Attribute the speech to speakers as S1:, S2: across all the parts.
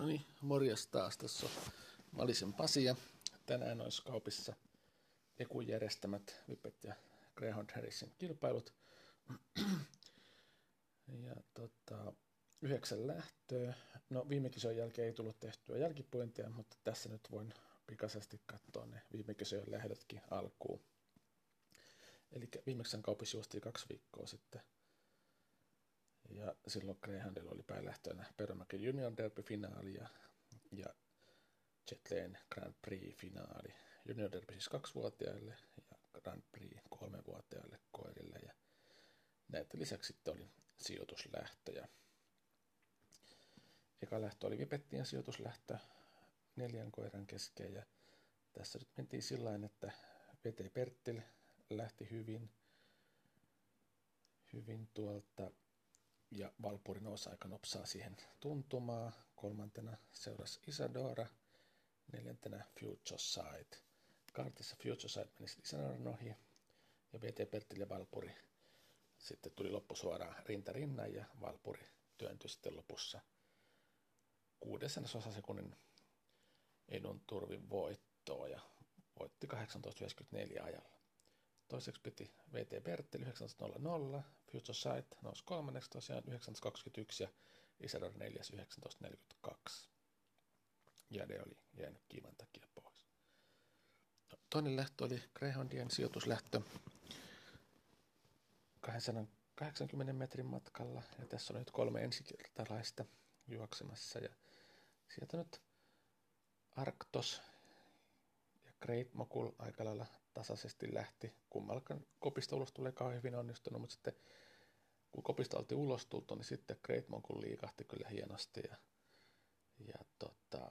S1: No niin, morjes taas. Tässä on Malisen Pasi ja tänään olisi kaupissa Ekun järjestämät Vipet ja Greyhound Harrisin kilpailut. ja tota, yhdeksän lähtöä. No viime kisojen jälkeen ei tullut tehtyä jälkipuintia, mutta tässä nyt voin pikaisesti katsoa ne viime kisojen lähdötkin alkuun. Eli viimeksi kaupissa juostiin kaksi viikkoa sitten – ja silloin Greyhoundilla oli päälähtönä Perämäki Junior Derby-finaali ja, ja Jetlane Grand Prix-finaali. Junior Derby siis kaksivuotiaille ja Grand Prix kolmevuotiaille koirille. Ja näiden lisäksi sitten oli sijoituslähtöjä. Eka lähtö oli Vipettien sijoituslähtö neljän koiran kesken ja tässä nyt mentiin sillä että VT Perttil lähti hyvin, hyvin tuolta ja Valpuri nousi aika nopsaa siihen tuntumaa. Kolmantena seurasi Isadora, neljäntenä Future Side. Kartissa Future Side meni Isadoran ohi ja VT Perttille Valpuri sitten tuli loppu suoraan rinta rinnan ja Valpuri työntyi sitten lopussa kuudessa osasekunnin edun turvin voittoa ja voitti 18.94 ajalla. Toiseksi piti VT Bertteli 19.00, Future Sight nousi kolmanneksi tosiaan 19.21 ja Isador 4. 19.42. Jade oli jäänyt kiivan takia pois. No, toinen lähtö oli Greyhoundien sijoituslähtö 280 metrin matkalla ja tässä on nyt kolme ensikertalaista juoksemassa ja sieltä nyt Arktos ja Great Mokul aika lailla tasaisesti lähti. Kummallakaan kopista ulos tulee kauhean hyvin onnistunut, mutta sitten kun kopista oltiin ulos tultu, niin sitten Great Mongol liikahti kyllä hienosti ja, ja tota,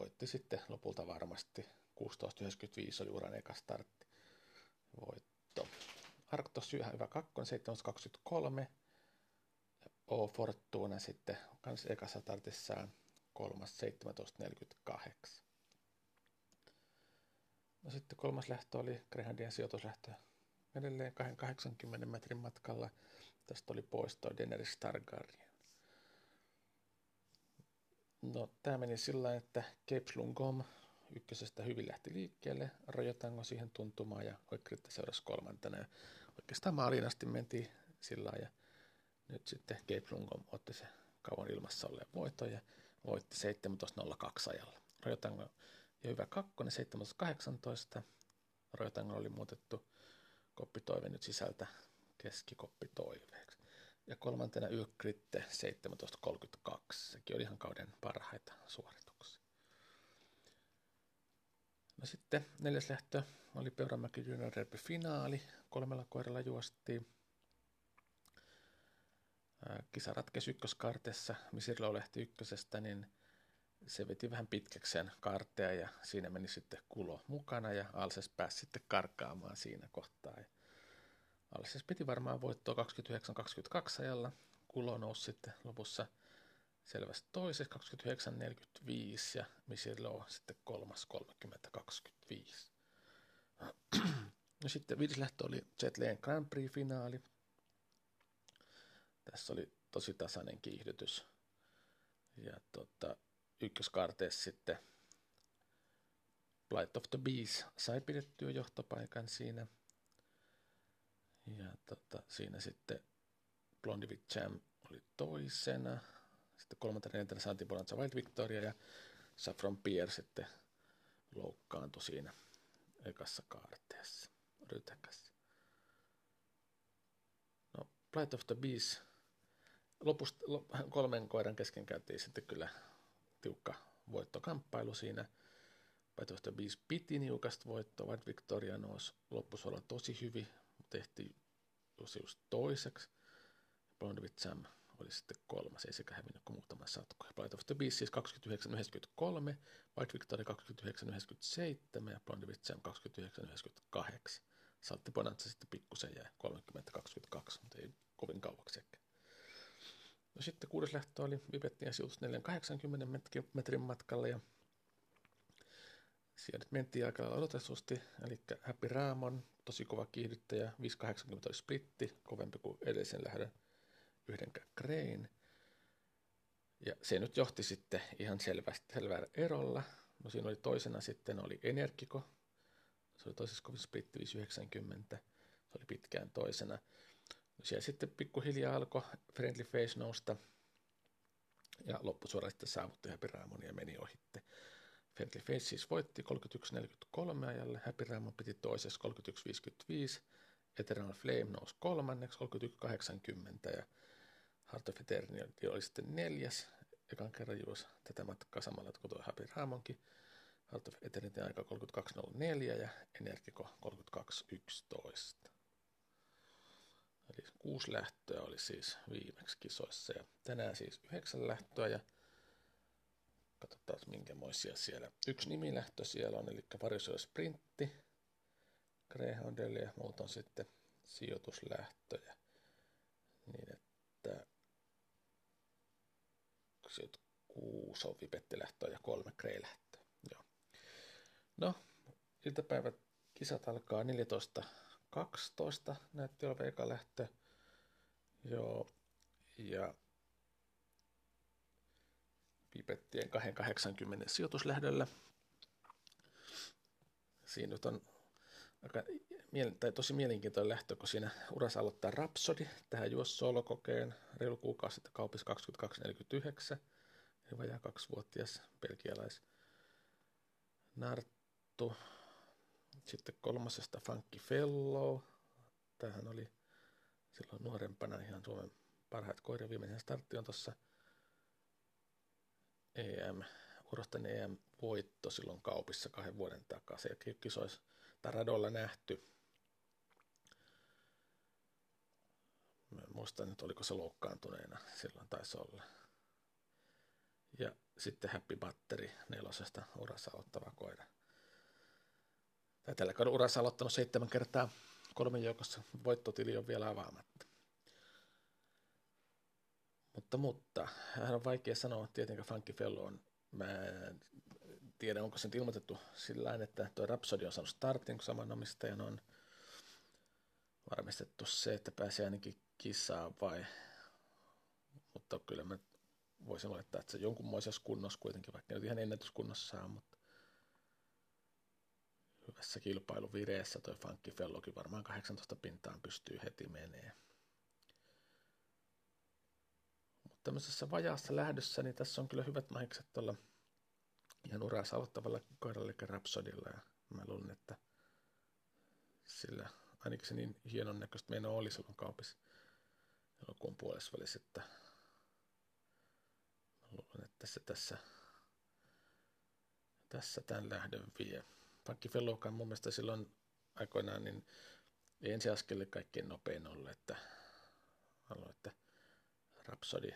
S1: voitti sitten lopulta varmasti. 16.95 oli uran eka startti voitto. Arktos ihan hyvä kakkonen, 7.23. O Fortuna sitten kans ekassa startissaan kolmas 17.48. No sitten kolmas lähtö oli Greyhoundien sijoituslähtö edelleen 80 metrin matkalla. Tästä oli poisto Daenerys Targaryen. No, tämä meni sillä että Cape Lungom ykkösestä hyvin lähti liikkeelle, Rojotango siihen tuntumaan ja Oikritte seurasi kolmantena. Ja oikeastaan maaliin asti mentiin sillä ja nyt sitten Cape Lungom otti se kauan ilmassa olleen voiton ja voitti 17.02 ajalla. Rojotango ja hyvä kakkonen 17.18. Rojotango oli muutettu koppitoive nyt sisältä keskikoppitoiveeksi. Ja kolmantena Ykritte 17.32. Sekin oli ihan kauden parhaita suorituksia. No sitten neljäs lähtö oli Peuramäki Junior Derby finaali. Kolmella koiralla juostiin. Kisa ratkesi ykköskartessa. Misirlo lähti ykkösestä, niin se veti vähän pitkäksi sen kartteja ja siinä meni sitten kulo mukana ja Alses pääsi sitten karkaamaan siinä kohtaa. Ja Alses piti varmaan voittoa 29-22 ajalla. Kulo nousi sitten lopussa selvästi toisessa 29-45 ja Misirlo sitten kolmas 30-25. No sitten viides lähtö oli Jetlane Grand Prix-finaali. Tässä oli tosi tasainen kiihdytys. Ja tota, ykköskarteessa sitten Light of the Beast sai pidettyä johtopaikan siinä. Ja tota, siinä sitten Blondie Jam oli toisena. Sitten kolmantena neljäntenä saatiin Bonanza Wild Victoria ja Saffron Pier sitten loukkaantui siinä ekassa kaarteessa rytäkässä. No, Plight of the Beast lopusta, kolmen koiran kesken käytiin sitten kyllä tiukka voittokamppailu siinä. Paitoista Beast piti niukasta voittoa, White Victoria nousi loppusuolla tosi hyvin, mutta tehtiin just, toiseksi. Blonde with Sam oli sitten kolmas, ei sekä hävinnyt kuin muutama satko. Plight of the Beast siis 29.93, White Victoria 29.97 ja Blonde with Sam 29.98. Saltti Bonanza sitten pikkusen jäi 30.22, mutta ei kovin kauaksi ehkä. No sitten kuudes lähtö oli Vipettiin sijoitus 480 metrin matkalla ja siellä mentiin aika odotetusti, eli Happy Raamon, tosi kova kiihdyttäjä, 580 oli splitti, kovempi kuin edellisen lähdön yhdenkään Crane. Ja se nyt johti sitten ihan selvästi, selvällä erolla. No siinä oli toisena sitten oli Energiko. Se oli toisessa kovin splitti 590. Se oli pitkään toisena. No siellä sitten pikkuhiljaa alkoi Friendly Face nousta. Ja loppusuora sitten saavutti Happy Ramon ja meni ohitte. Friendly Face siis voitti 31.43 ajalle. Happy Ramon piti toisessa 31.55. Eternal Flame nousi kolmanneksi 31.80 ja Heart of Eternity oli sitten neljäs, ekan kerran juosi tätä matkaa samalla kuin tuo Happy Ramonkin. Heart of Eternity aika 32.04 ja Energiko 32.11. Eli kuusi lähtöä oli siis viimeksi kisoissa ja tänään siis yhdeksän lähtöä ja katsotaan minkämoisia siellä. Yksi nimilähtö siellä on, eli Varjosuoja Sprintti Greyhoundille ja muut on sitten sijoituslähtöjä. Niin että kuusi on vipettilähtöä ja kolme Grey-lähtöä. Joo. No, iltapäivät kisat alkaa 14.12, näytti olevan eka lähtö. Joo, ja pipettien 280 sijoituslähdöllä. Siinä nyt on aika tai tosi mielenkiintoinen lähtö, kun siinä urassa aloittaa Rhapsody. Tähän juosi solokokeen reilu kuukausi sitten kaupissa 2249, eli vajaa kaksivuotias belgialais Narttu. Sitten kolmasesta Funky Fellow. Tämähän oli silloin nuorempana ihan Suomen parhaat koira. Viimeinen startti on tuossa EM, Urostan EM-voitto silloin kaupissa kahden vuoden takaa. Se kisoissa tai radolla nähty. Mä en muista nyt, oliko se loukkaantuneena, silloin taisi olla. Ja sitten Happy Batteri nelosesta urassa aloittava koira. Tällä kaudella urassa aloittanut seitsemän kertaa kolmen joukossa. Voittotili on vielä avaamatta. Mutta, mutta, hän on vaikea sanoa, tietenkin Funky Fellow on, mä en tiedä, onko se nyt ilmoitettu sillä että tuo Rhapsody on saanut startin, kun saman omistajan on varmistettu se, että pääsee ainakin kisaan vai, mutta kyllä mä voisin olettaa, että se jonkunmoisessa kunnossa kuitenkin, vaikka nyt ihan ennätyskunnossa saa, mutta hyvässä kilpailuvireessä toi Funky Fellokin varmaan 18 pintaan pystyy heti menee. Mutta tämmöisessä vajaassa lähdössä, niin tässä on kyllä hyvät mahikset tuolla ihan uransa aloittavalla kohdalla, eli Rhapsodilla, ja mä luulen, että sillä ainakin se niin hienon näköistä menoa oli silloin kaupissa elokuun puolessa että mä luulen, että se tässä, tässä tämän lähdön vie. Pankki Fellowkaan mun mielestä silloin aikoinaan niin ei ensi askelle kaikkein nopein ollut, että haluan, että Rhapsody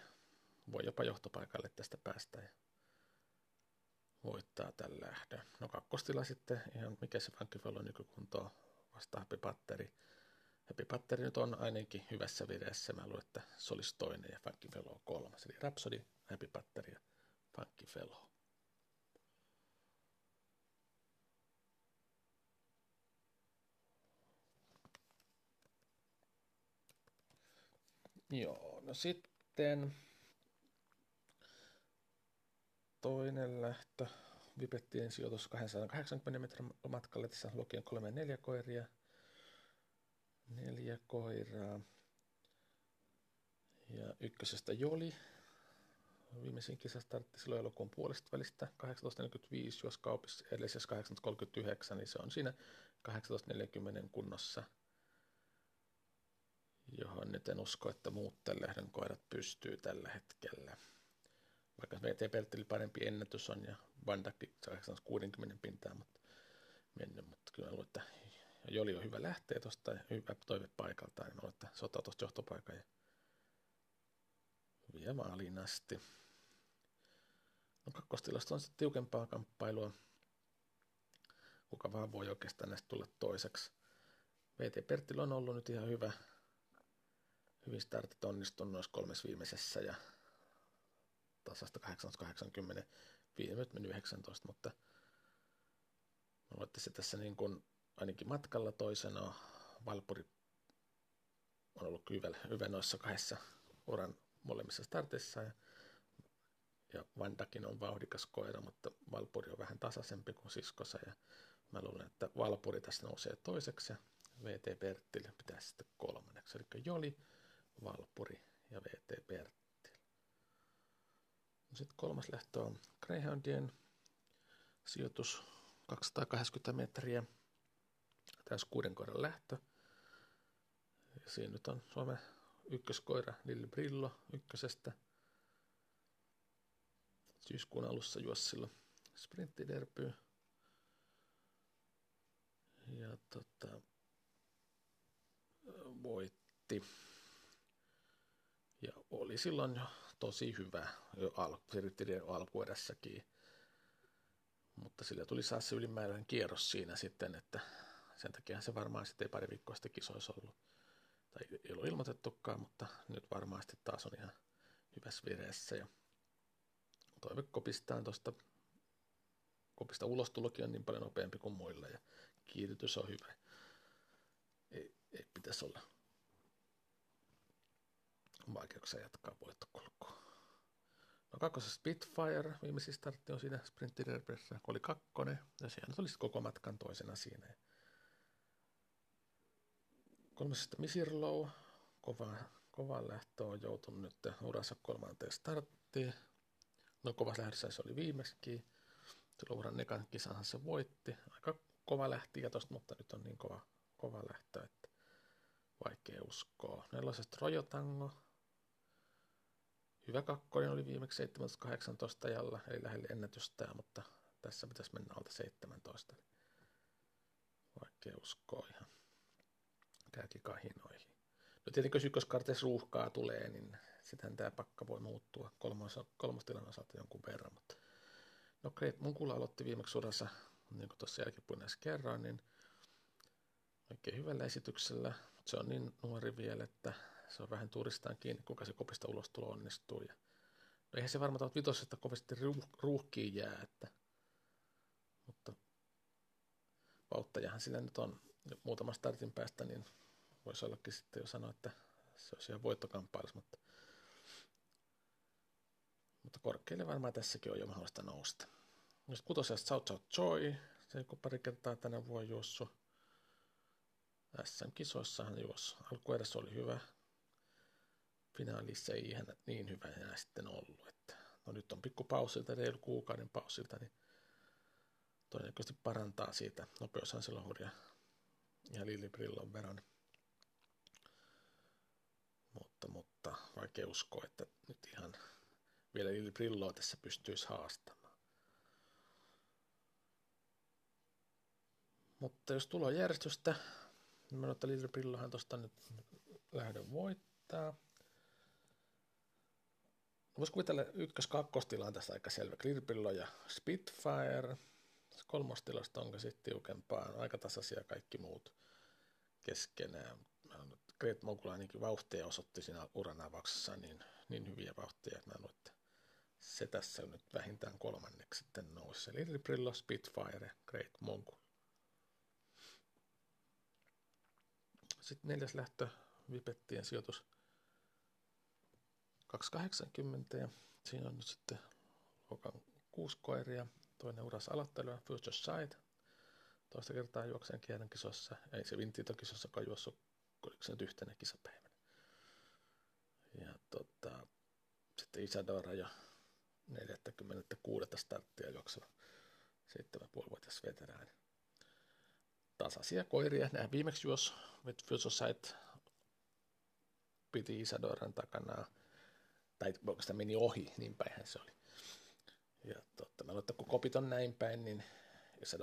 S1: voi jopa johtopaikalle tästä päästä ja voittaa tämän lähdön. No kakkostila sitten, ihan mikä se Funky Fellow nykykunto vasta Happy Batteri. Happy Batteri nyt on ainakin hyvässä vireessä. Mä luulen, että se olisi toinen ja Funky Fellow kolmas. Eli Rhapsody, Happy Batteri ja Funky Fellow. Joo, no sitten toinen lähtö. Vipettiin sijoitus 280 metrin matkalle. Tässä lukien kolme neljä koiria. Neljä koiraa. Ja ykkösestä Joli. Viimeisin kisa startti silloin elokuun puolesta välistä 18.45, jos kaupissa edellisessä 18.39, niin se on siinä 18.40 kunnossa, johon nyt en usko, että muut lähdön koirat pystyy tällä hetkellä vaikka VT Peltillä parempi ennätys on ja Bandakki 60 pintaa mutta mennyt, mutta kyllä luulen, että Joli on hyvä lähteä tuosta ja hyvä toive paikalta, niin luulen, että se ottaa tuosta johtopaikan ja vie maaliin asti. No kakkostilasta on sitten tiukempaa kamppailua. Kuka vaan voi oikeastaan näistä tulla toiseksi. VT Perttil on ollut nyt ihan hyvä. Hyvin startit onnistunut noissa kolmes viimeisessä ja tasasta 880, viime meni 19, mutta mä luulen, se tässä niin kuin ainakin matkalla toisena Valpuri on ollut hyvä, hyvä noissa kahdessa uran molemmissa starteissa ja ja Vandakin on vauhdikas koira, mutta Valpuri on vähän tasaisempi kuin siskosa ja mä luulen, että Valpuri tässä nousee toiseksi ja VT Berttille pitäisi sitten kolmanneksi. Eli Joli, Valpuri ja VT Berttil. Sitten kolmas lähtö on Greyhoundien sijoitus 280 metriä. Tässä kuuden koiran lähtö. Ja siinä nyt on Suomen ykköskoira Lilli Brillo ykkösestä. Syyskuun alussa juossilla sprinttiderpy. Ja tota, voitti. Ja oli silloin jo tosi hyvä jo al- alkuedessäkin. Mutta sillä tuli saa se ylimääräinen kierros siinä sitten, että sen takia se varmaan sitten ei pari viikkoa sitten kisoissa ollut. Tai ei ollut ilmoitettukaan, mutta nyt varmasti taas on ihan hyvässä vireessä. Ja toive kopistaan tuosta kopista ulostulokin on niin paljon nopeampi kuin muilla ja kiihdytys on hyvä. Ei, ei pitäisi olla vaikeuksia jatkaa voittokulkua. No kakkosessa Spitfire, viimeisin startti on siinä sprinttiderbyssä, oli kakkonen, ja siellä oli koko matkan toisena siinä. Kolmosesta Misirlow, kova, kova lähtö on joutunut nyt uransa kolmanteen starttiin. No kovassa lähdössä se oli viimeksi. Silloin uran nekan kisanhan se voitti. Aika kova lähti ja tosta, mutta nyt on niin kova, kova lähtö, että vaikea uskoa. Nelosesta Rojotango, Hyvä kakkonen oli viimeksi 17-18 jalla, eli lähelle ennätystä, mutta tässä pitäisi mennä alta 17. Vaikea uskoa ihan kääkikahinoihin. No tietenkin jos ykköskarteessa ruuhkaa tulee, niin sitten tämä pakka voi muuttua kolmos, kolmostilan osalta jonkun verran. Mutta no Great Munkula aloitti viimeksi urassa, niin kuin tuossa jälkipuolella kerran, niin oikein hyvällä esityksellä. Se on niin nuori vielä, että se on vähän turistaan kiinni, kuka se kopista ulos tulo onnistuu. Ja, no eihän se varmaan vitosesta kovasti ruuh, ruuhkiin jää, että, mutta vauhtajahan sillä nyt on muutama startin päästä, niin voisi ollakin sitten jo sanoa, että se olisi ihan voittokamppailussa, mutta, mutta korkealle varmaan tässäkin on jo mahdollista nousta. Jos kutosesta South South Joy, se kun pari kertaa tänä vuonna juossut. SM-kisoissahan juossa. Alkuerässä oli hyvä, finaalissa ei ihan niin hyvä enää sitten ollut. Että, no nyt on pikku pausilta, reilu kuukauden pausilta, niin todennäköisesti parantaa siitä nopeushanselohuria ja Lili Brillon verran. Mutta, mutta vaikea uskoa, että nyt ihan vielä Lili Brilloa tässä pystyisi haastamaan. Mutta jos tulee järjestystä, niin mä että Lili Brillohan tuosta nyt lähden voittaa. Voisi kuvitella ykkös-kakkostila on tässä aika selvä. Clearbrillo ja Spitfire. Kolmostilasta onko sitten tiukempaa. Aika tasaisia kaikki muut keskenään. Great Mogul ainakin vauhtia osoitti siinä uran avauksessa niin, niin hyviä vauhtia, että mä luulen, että se tässä on nyt vähintään kolmanneksi sitten nousi. Eli Brillo, Spitfire, Great Mogul. Sitten neljäs lähtö, Vipettien sijoitus 280 ja siinä on nyt sitten luokan kuusi koiria. Toinen uras aloittelua, Future Side. Toista kertaa juokseen kierran kisossa. Ei se Vintito kisossa kai juossut, oliko se nyt yhtenä kisapäivänä. Ja tota, sitten Isadora ja 46. starttia juokseva 7,5-vuotias veteraani. Tasaisia koiria. Nämä viimeksi juos Future Side piti Isadoran takana tai oikeastaan meni ohi, niin päinhän se oli. Ja totta, mä luulen, että kun kopit on näin päin, niin jos se,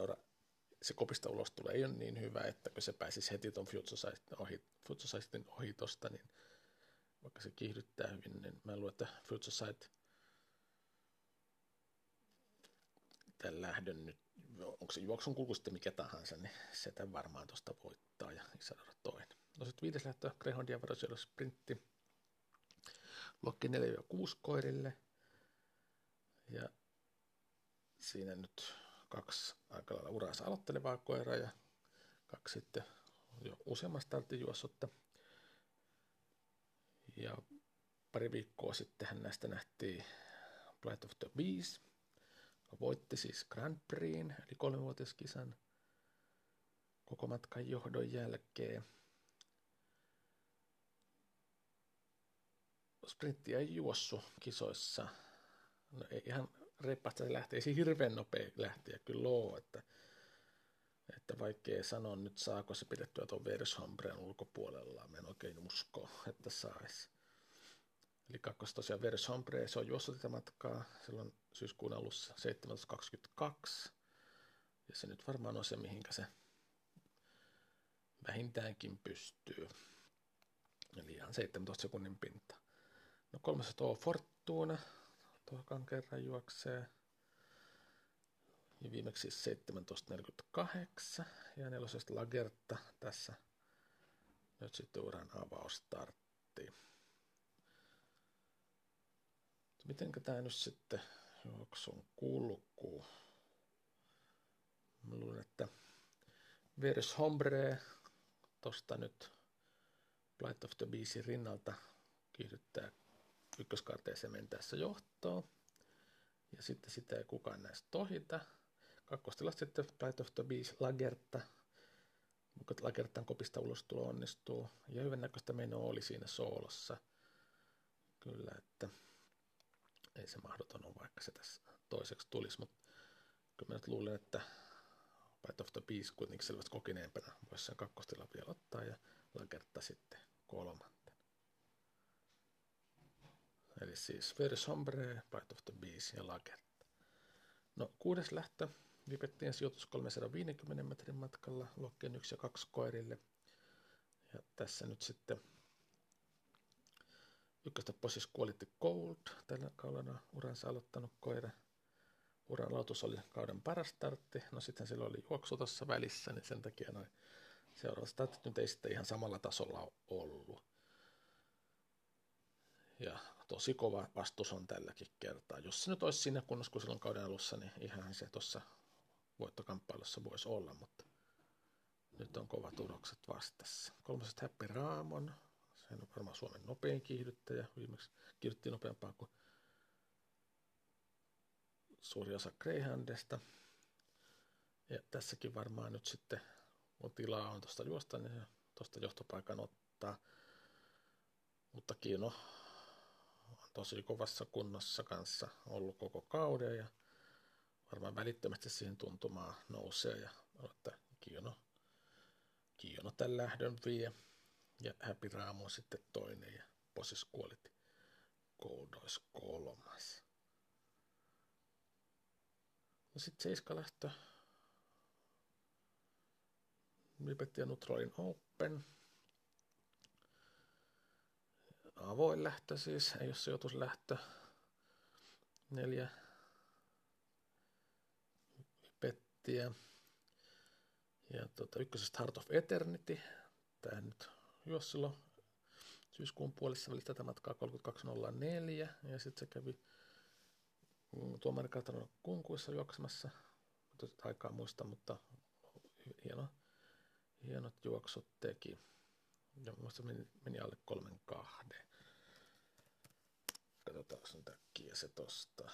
S1: se kopista ulos tulee ei ole niin hyvä, että kun se pääsisi heti tuon Futsosaitin ohi, Futsosaitin ohi tosta, niin vaikka se kiihdyttää hyvin, niin mä luulen, että Futsosait tämän lähdön nyt, onko se juoksun kulku sitten mikä tahansa, niin se tämän varmaan tuosta voittaa ja Isadora toinen. No sitten viides lähtö, Greyhound ja sprintti, blokki 4-6 koirille. Ja siinä nyt kaksi aika lailla uraansa aloittelevaa koiraa ja kaksi sitten jo useamman startin juossutta. Ja pari viikkoa sitten näistä nähtiin Flight of the Bees. Voitti siis Grand Prixin, eli kolmivuotiskisan koko matkan johdon jälkeen. Sprintti ei juossu kisoissa. No ei ihan reippaasti se lähtee, ei se hirveän nopea lähtiä kyllä loo, että, että vaikea sanoa nyt saako se pidettyä tuon Vershombren ulkopuolella, mä en oikein usko, että saisi. Eli kakkos tosiaan Vershombre, se on juossut tätä matkaa silloin syyskuun alussa 17.22, ja se nyt varmaan on se, mihinkä se vähintäänkin pystyy. Eli ihan 17 sekunnin pinta. No kolmas on Fortuna, tuohon kerran juoksee. Ja viimeksi 17.48 ja nelosesta Lagerta tässä nyt sitten uran avaustartti. Mitenkä tämä nyt sitten juoksun kulkuu? Mä luulen, että Veres Hombre tosta nyt Flight of the Beastin rinnalta kiihdyttää ykköskarteeseen mentäessä johtoon. Ja sitten sitä ei kukaan näistä tohita. Kakkostilla sitten the Beast Lagerta. Mutta Lagertan kopista ulostulo onnistuu. Ja hyvän näköistä menoa oli siinä soolossa. Kyllä, että ei se mahdoton ole, vaikka se tässä toiseksi tulisi. Mutta kyllä mä nyt luulen, että Flight of the Beast kuitenkin selvästi kokeneempana voisi sen kakkostilla vielä ottaa ja Lagerta sitten kolman. Eli siis Very Sombre, the Beast ja Lager. No kuudes lähtö vipettiin sijoitus 350 metrin matkalla lokkeen 1 ja 2 koirille. Ja tässä nyt sitten ykköstä posis Quality Gold, tällä kaudella uransa aloittanut koira. Uran lautus oli kauden paras startti, no sitten sillä oli juoksu tuossa välissä, niin sen takia noin seuraavat startit nyt ei sitten ihan samalla tasolla ollut. Tosi kova vastus on tälläkin kertaa. Jos se nyt olisi siinä kunnossa kuin silloin kauden alussa, niin ihan se tuossa voittokamppailussa voisi olla, mutta nyt on kovat urokset vastassa. Kolmaset Happy Raamon, se on varmaan Suomen nopein kiihdyttäjä, viimeksi kiihdytti nopeampaa kuin suuri osa Greyhoundista. Ja tässäkin varmaan nyt sitten, kun tilaa on tuosta juosta, niin tuosta johtopaikan ottaa. Mutta Kiino tosi kovassa kunnossa kanssa ollut koko kauden ja varmaan välittömästi siihen tuntumaan nousee ja että Kiono, Kiono tämän lähdön vie ja Happy Raamu sitten toinen ja Posis Quality Gold olisi kolmas. No sitten seiska lähtö. Liberty ja Nutrolin Open avoin lähtö siis, ei ole sijoituslähtö. Neljä pettiä. Ja tuota, ykkösestä Heart of Eternity. Tämä nyt juos silloin syyskuun puolessa välissä tätä matkaa 32.04. Ja sitten se kävi tuomari Katanon kunkuissa juoksemassa. Aikaa muista, mutta hieno, hienot juoksut teki. Ja muista meni, meni alle kolmen kahden. Katsotaanko nyt äkkiä se tosta.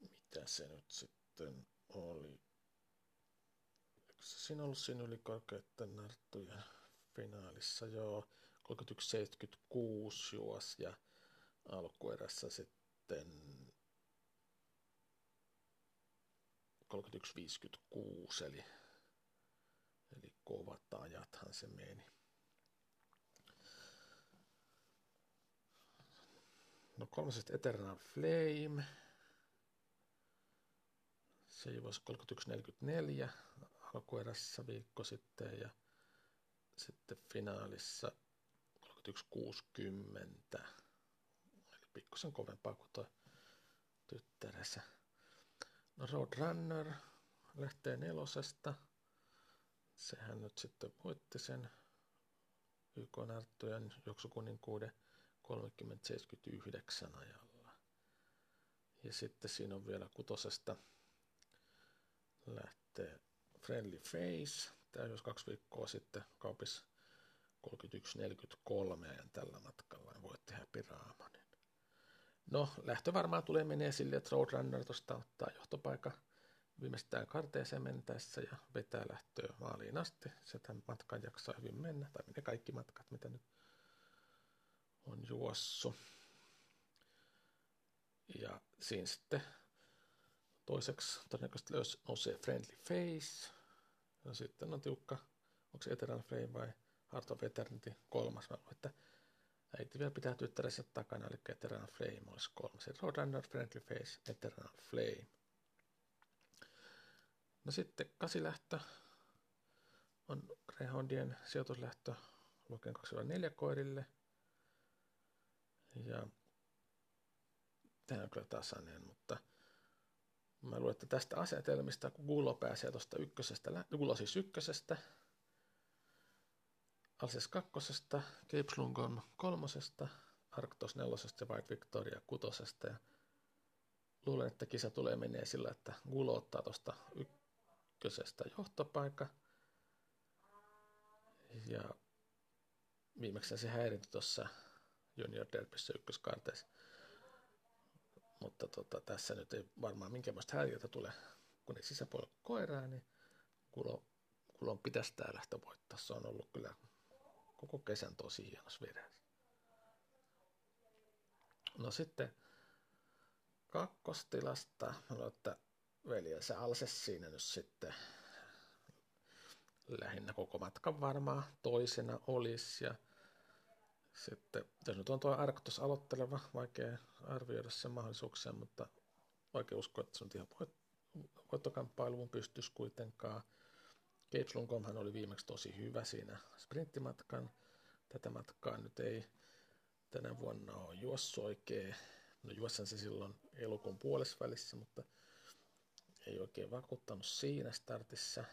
S1: Mitä se nyt sitten oli? Eikö se siinä ollut siinä yli korkeiden narttujen finaalissa? Joo, 31.76 juos ja alkuerässä sitten 31.56 eli, eli kovat ajathan se meni. No kolmasesta Eternal Flame. Se juosi 31.44 alkuerässä viikko sitten ja sitten finaalissa 31.60. Eli pikkusen kovempaa kuin tuo tyttäressä. No Roadrunner lähtee nelosesta. Sehän nyt sitten voitti sen YK-näyttöjen juoksukuninkuuden 30-79 ajalla. Ja sitten siinä on vielä kutosesta lähtee Friendly Face. Tämä jos kaksi viikkoa sitten kaupissa 31.43 ajan tällä matkalla ja voitti Happy Raamanin. No, lähtö varmaan tulee menee sille, että Roadrunner tuosta ottaa johtopaikan viimeistään karteeseen mentäessä ja vetää lähtöä maaliin asti. Se tämän matkan jaksaa hyvin mennä, tai ne kaikki matkat, mitä nyt on juossut. Ja siinä sitten toiseksi todennäköisesti nousee Friendly Face. Ja sitten on tiukka, onko se Eternal Flame vai Heart of Eternity kolmas. Mä luulen, että äiti vielä pitää tyttärensä takana, eli Eternal Flame olisi kolmas. Roadrunner, Friendly Face, Eternal Flame. No sitten kasilähtö on Greyhoundien sijoituslähtö luokkien 2-4 koirille. Ja tämä on kyllä tasainen, mutta mä luulen, että tästä asetelmista, kun Gulo pääsee tuosta ykkösestä, Gulo siis ykkösestä, Alses kakkosesta, Cape Slungon kolmosesta, Arctos nelosesta ja White Victoria kutosesta. Ja luulen, että kisa tulee menee sillä, että Gulo ottaa tuosta ykkösestä johtopaikka. Ja viimeksi se häiriintyi tuossa Junior Derbyssä ykköskarteessa. Mutta tota, tässä nyt ei varmaan minkäänlaista häiriötä tule, kun ei sisäpuolella koiraa, niin kulo, kulon pitäisi tämä lähtö voittaa. Se on ollut kyllä koko kesän tosi hienossa vireessä. No sitten kakkostilasta, no, että veljensä Alse siinä nyt sitten lähinnä koko matkan varmaan toisena olisi. Ja sitten, jos nyt on tuo Arktos aloitteleva, vaikea arvioida sen mahdollisuuksia, mutta vaikea uskoa, että se on ihan voittokamppailuun pystyisi kuitenkaan. Cape Slunkomhan oli viimeksi tosi hyvä siinä sprinttimatkan. Tätä matkaa nyt ei tänä vuonna ole juossut oikein. No juossan se silloin elokuun puolessa välissä, mutta ei oikein vakuuttanut siinä startissa.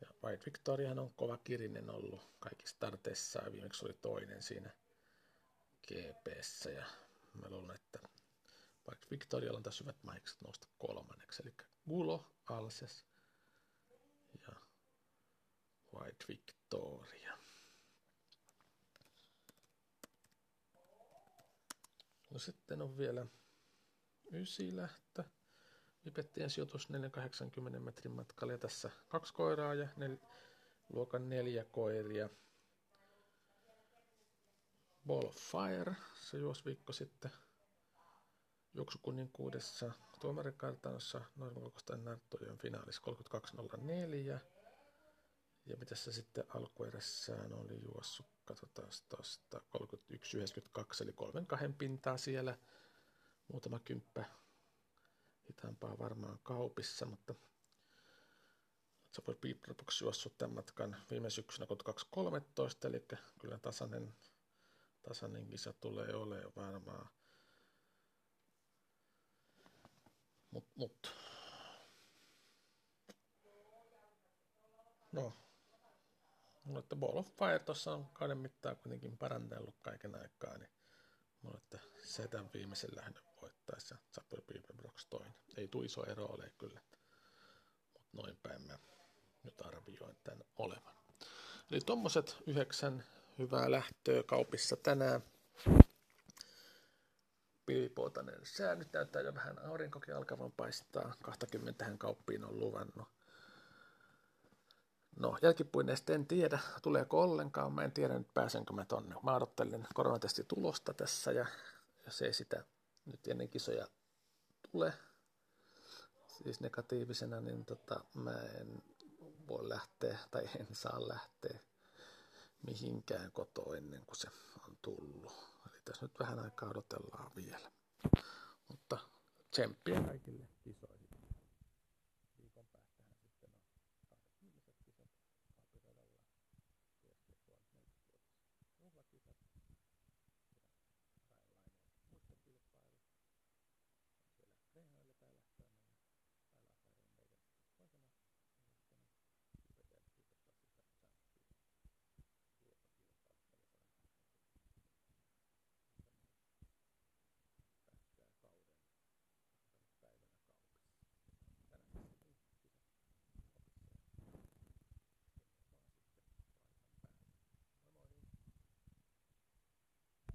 S1: Ja White Victoriahan on kova kirinen ollut kaikissa starteissa ja viimeksi oli toinen siinä GPssä ja mä luulen, että White Victorialla on tässä hyvät mahikset nousta kolmanneksi, eli Gulo, Alses ja White Victoria. No sitten on vielä ysilähtö. Vipettien sijoitus 480 metrin matkalla. Ja tässä kaksi koiraa ja nel, luokan neljä koiria. Ball of Fire, se juosi viikko sitten juoksukuninkuudessa tuomarikartanossa normaalikohtainen näyttöjen finaalissa 32.04. Ja mitä se sitten alkuerässään oli juossut, katsotaan tuosta 31.92, eli kolmen kahden pintaa siellä, muutama kymppä hitaampaa varmaan kaupissa, mutta se voi lopuksi juossut tämän matkan viime syksynä 2.13, eli kyllä tasainen, tasainen kisa tulee olemaan varmaan. Mut, mut. No, mutta Ball of Fire tuossa on kauden mittaan kuitenkin parantellut kaiken aikaa, niin mulla, että tämän viimeisen lähdön voittaisi ja Zapper Brox toinen. Ei tule iso ero ole kyllä, mutta noin päin mä nyt arvioin tämän olevan. Eli tuommoiset yhdeksän hyvää lähtöä kaupissa tänään. Pilipoutainen sää. Nyt näyttää jo vähän aurinkokin alkavan paistaa. 20 hän kauppiin on luvannut. No, jälkipuineista en tiedä, tuleeko ollenkaan. Mä en tiedä nyt pääsenkö mä tonne. Mä odottelin tulosta tässä ja jos ei sitä nyt ennen kisoja tule, siis negatiivisena, niin tota, mä en voi lähteä tai en saa lähteä mihinkään kotoa ennen kuin se on tullut. Eli tässä nyt vähän aikaa odotellaan vielä. Mutta tsemppiä kaikille.